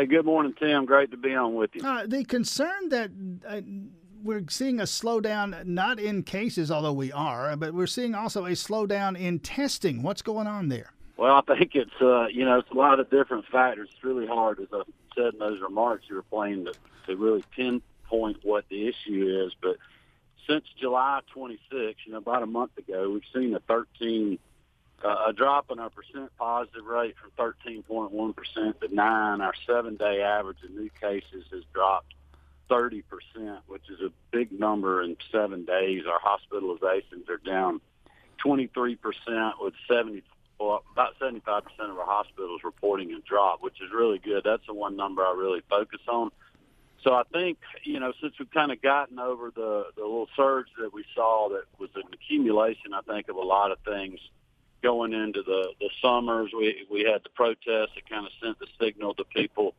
Hey, good morning, Tim. Great to be on with you. Uh, the concern that uh, we're seeing a slowdown, not in cases, although we are, but we're seeing also a slowdown in testing. What's going on there? Well, I think it's uh, you know it's a lot of different factors. It's really hard, as I said in those remarks you were playing, to, to really pinpoint what the issue is. But since July 26, you know, about a month ago, we've seen a 13 uh, a drop in our percent positive rate from 13.1% to 9. Our seven-day average of new cases has dropped 30%, which is a big number in seven days. Our hospitalizations are down 23% with 70, well, about 75% of our hospitals reporting a drop, which is really good. That's the one number I really focus on. So I think, you know, since we've kind of gotten over the, the little surge that we saw that was an accumulation, I think, of a lot of things – going into the the summers. We we had the protests that kind of sent the signal to people.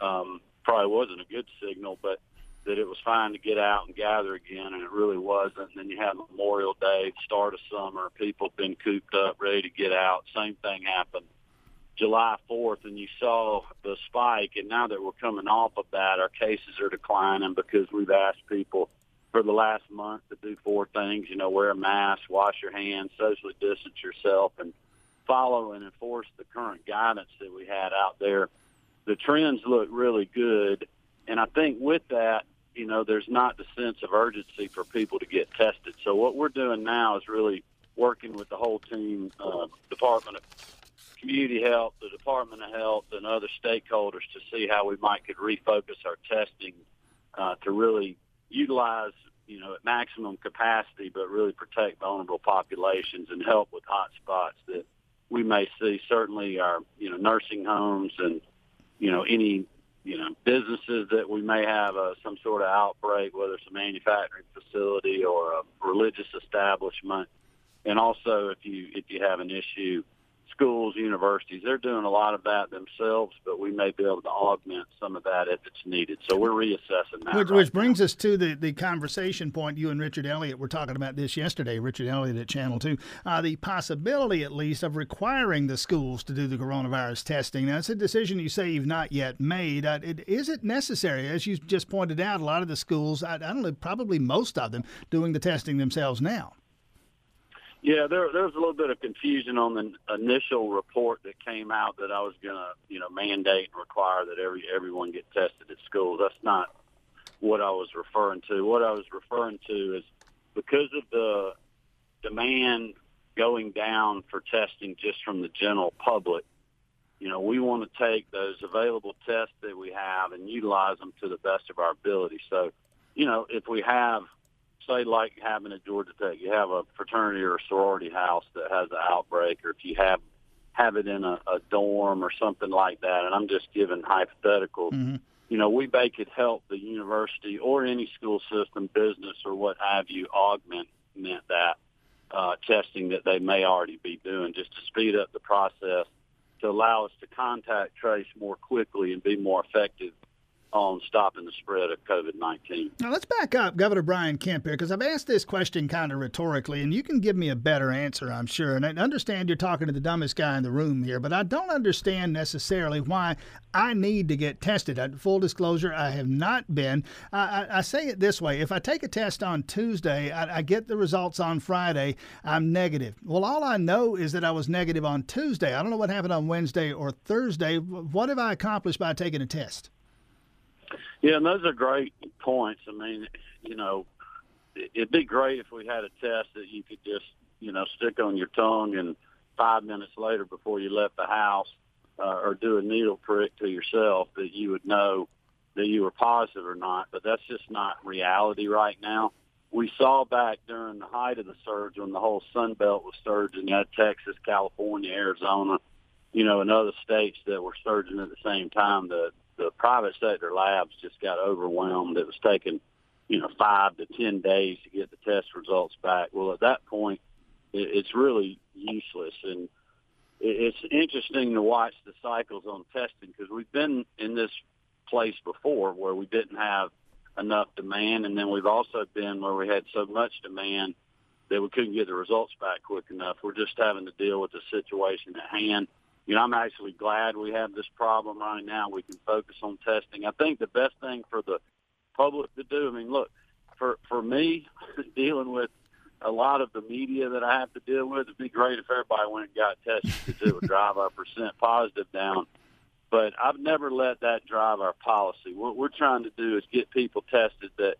Um, probably wasn't a good signal, but that it was fine to get out and gather again, and it really wasn't. And then you had Memorial Day, start of summer, people been cooped up, ready to get out. Same thing happened July 4th, and you saw the spike. And now that we're coming off of that, our cases are declining because we've asked people for the last month to do four things. You know, wear a mask, wash your hands, socially distance yourself, and follow and enforce the current guidance that we had out there. The trends look really good, and I think with that, you know, there's not the sense of urgency for people to get tested. So what we're doing now is really working with the whole team, uh, Department of Community Health, the Department of Health, and other stakeholders to see how we might could refocus our testing uh, to really utilize you know, at maximum capacity, but really protect vulnerable populations and help with hot spots that we may see. Certainly, our you know nursing homes and you know any you know businesses that we may have uh, some sort of outbreak, whether it's a manufacturing facility or a religious establishment, and also if you if you have an issue schools, universities, they're doing a lot of that themselves, but we may be able to augment some of that if it's needed. So we're reassessing that. Which, right which brings now. us to the, the conversation point. You and Richard Elliott were talking about this yesterday, Richard Elliott at Channel 2. Uh, the possibility, at least, of requiring the schools to do the coronavirus testing. Now, it's a decision you say you've not yet made. Uh, it, is it necessary? As you just pointed out, a lot of the schools, I, I don't know, probably most of them, doing the testing themselves now. Yeah, there there was a little bit of confusion on the initial report that came out that I was going to, you know, mandate and require that every everyone get tested at schools. That's not what I was referring to. What I was referring to is because of the demand going down for testing just from the general public, you know, we want to take those available tests that we have and utilize them to the best of our ability. So, you know, if we have say like having at Georgia Tech, you have a fraternity or a sorority house that has an outbreak, or if you have have it in a, a dorm or something like that. And I'm just giving hypotheticals. Mm-hmm. You know, we may could help the university or any school system, business or what have you, augment that uh, testing that they may already be doing, just to speed up the process to allow us to contact trace more quickly and be more effective on stopping the spread of COVID 19. Now, let's back up, Governor Brian Kemp here, because I've asked this question kind of rhetorically, and you can give me a better answer, I'm sure. And I understand you're talking to the dumbest guy in the room here, but I don't understand necessarily why I need to get tested. Full disclosure, I have not been. I, I, I say it this way if I take a test on Tuesday, I, I get the results on Friday, I'm negative. Well, all I know is that I was negative on Tuesday. I don't know what happened on Wednesday or Thursday. What have I accomplished by taking a test? Yeah, and those are great points. I mean, you know, it'd be great if we had a test that you could just, you know, stick on your tongue and five minutes later before you left the house uh, or do a needle prick to yourself that you would know that you were positive or not. But that's just not reality right now. We saw back during the height of the surge when the whole Sun Belt was surging, you had Texas, California, Arizona, you know, in other states that were surging at the same time, the the private sector labs just got overwhelmed. It was taking, you know, five to ten days to get the test results back. Well, at that point, it, it's really useless, and it, it's interesting to watch the cycles on testing because we've been in this place before where we didn't have enough demand, and then we've also been where we had so much demand that we couldn't get the results back quick enough. We're just having to deal with the situation at hand. You know, I'm actually glad we have this problem right now. We can focus on testing. I think the best thing for the public to do, I mean, look, for for me, dealing with a lot of the media that I have to deal with, it'd be great if everybody went and got tested because it would drive our percent positive down. But I've never let that drive our policy. What we're trying to do is get people tested that,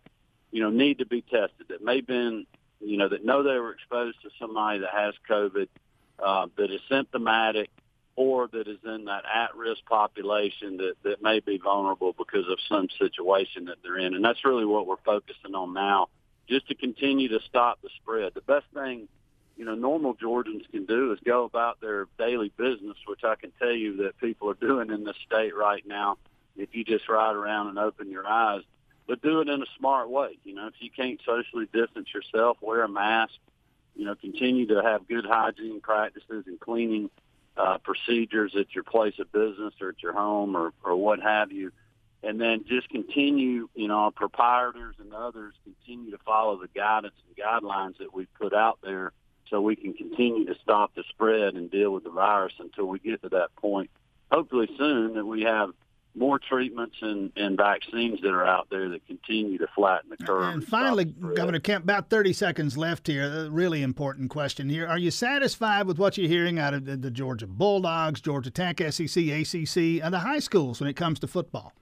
you know, need to be tested, that may been you know, that know they were exposed to somebody that has COVID, uh, that is symptomatic, or that is in that at-risk population that, that may be vulnerable because of some situation that they're in. And that's really what we're focusing on now, just to continue to stop the spread. The best thing, you know, normal Georgians can do is go about their daily business, which I can tell you that people are doing in this state right now. If you just ride around and open your eyes, but do it in a smart way. You know, if you can't socially distance yourself, wear a mask. You know, continue to have good hygiene practices and cleaning uh, procedures at your place of business or at your home or, or what have you. And then just continue, you know, proprietors and others continue to follow the guidance and guidelines that we've put out there so we can continue to stop the spread and deal with the virus until we get to that point, hopefully soon, that we have more treatments and, and vaccines that are out there that continue to flatten the curve. And finally, Governor Kemp, about 30 seconds left here. A really important question here. Are you satisfied with what you're hearing out of the, the Georgia Bulldogs, Georgia Tech, SEC, ACC, and the high schools when it comes to football?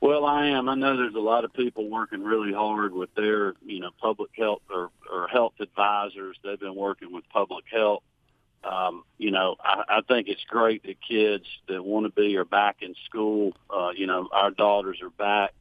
Well, I am. I know there's a lot of people working really hard with their, you know, public health or, or health advisors. They've been working with public health you know, I, I think it's great that kids that want to be are back in school. Uh, you know, our daughters are back.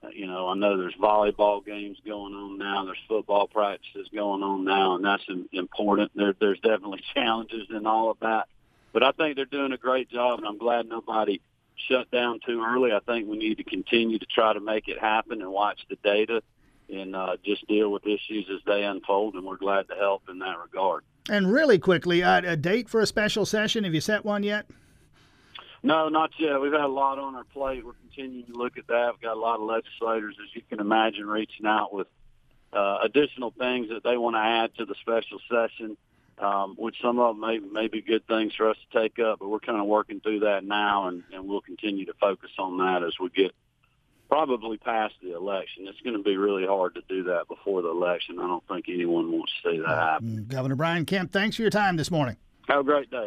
Uh, you know, I know there's volleyball games going on now. There's football practices going on now, and that's important. There, there's definitely challenges in all of that, but I think they're doing a great job, and I'm glad nobody shut down too early. I think we need to continue to try to make it happen and watch the data and uh, just deal with issues as they unfold, and we're glad to help in that regard. And really quickly, uh, a date for a special session? Have you set one yet? No, not yet. We've had a lot on our plate. We're continuing to look at that. We've got a lot of legislators, as you can imagine, reaching out with uh, additional things that they want to add to the special session, um, which some of them may, may be good things for us to take up. But we're kind of working through that now, and, and we'll continue to focus on that as we get probably past the election. It's going to be really hard to do that before the election. I don't think anyone wants to see that happen. Governor Brian Kemp, thanks for your time this morning. Have a great day.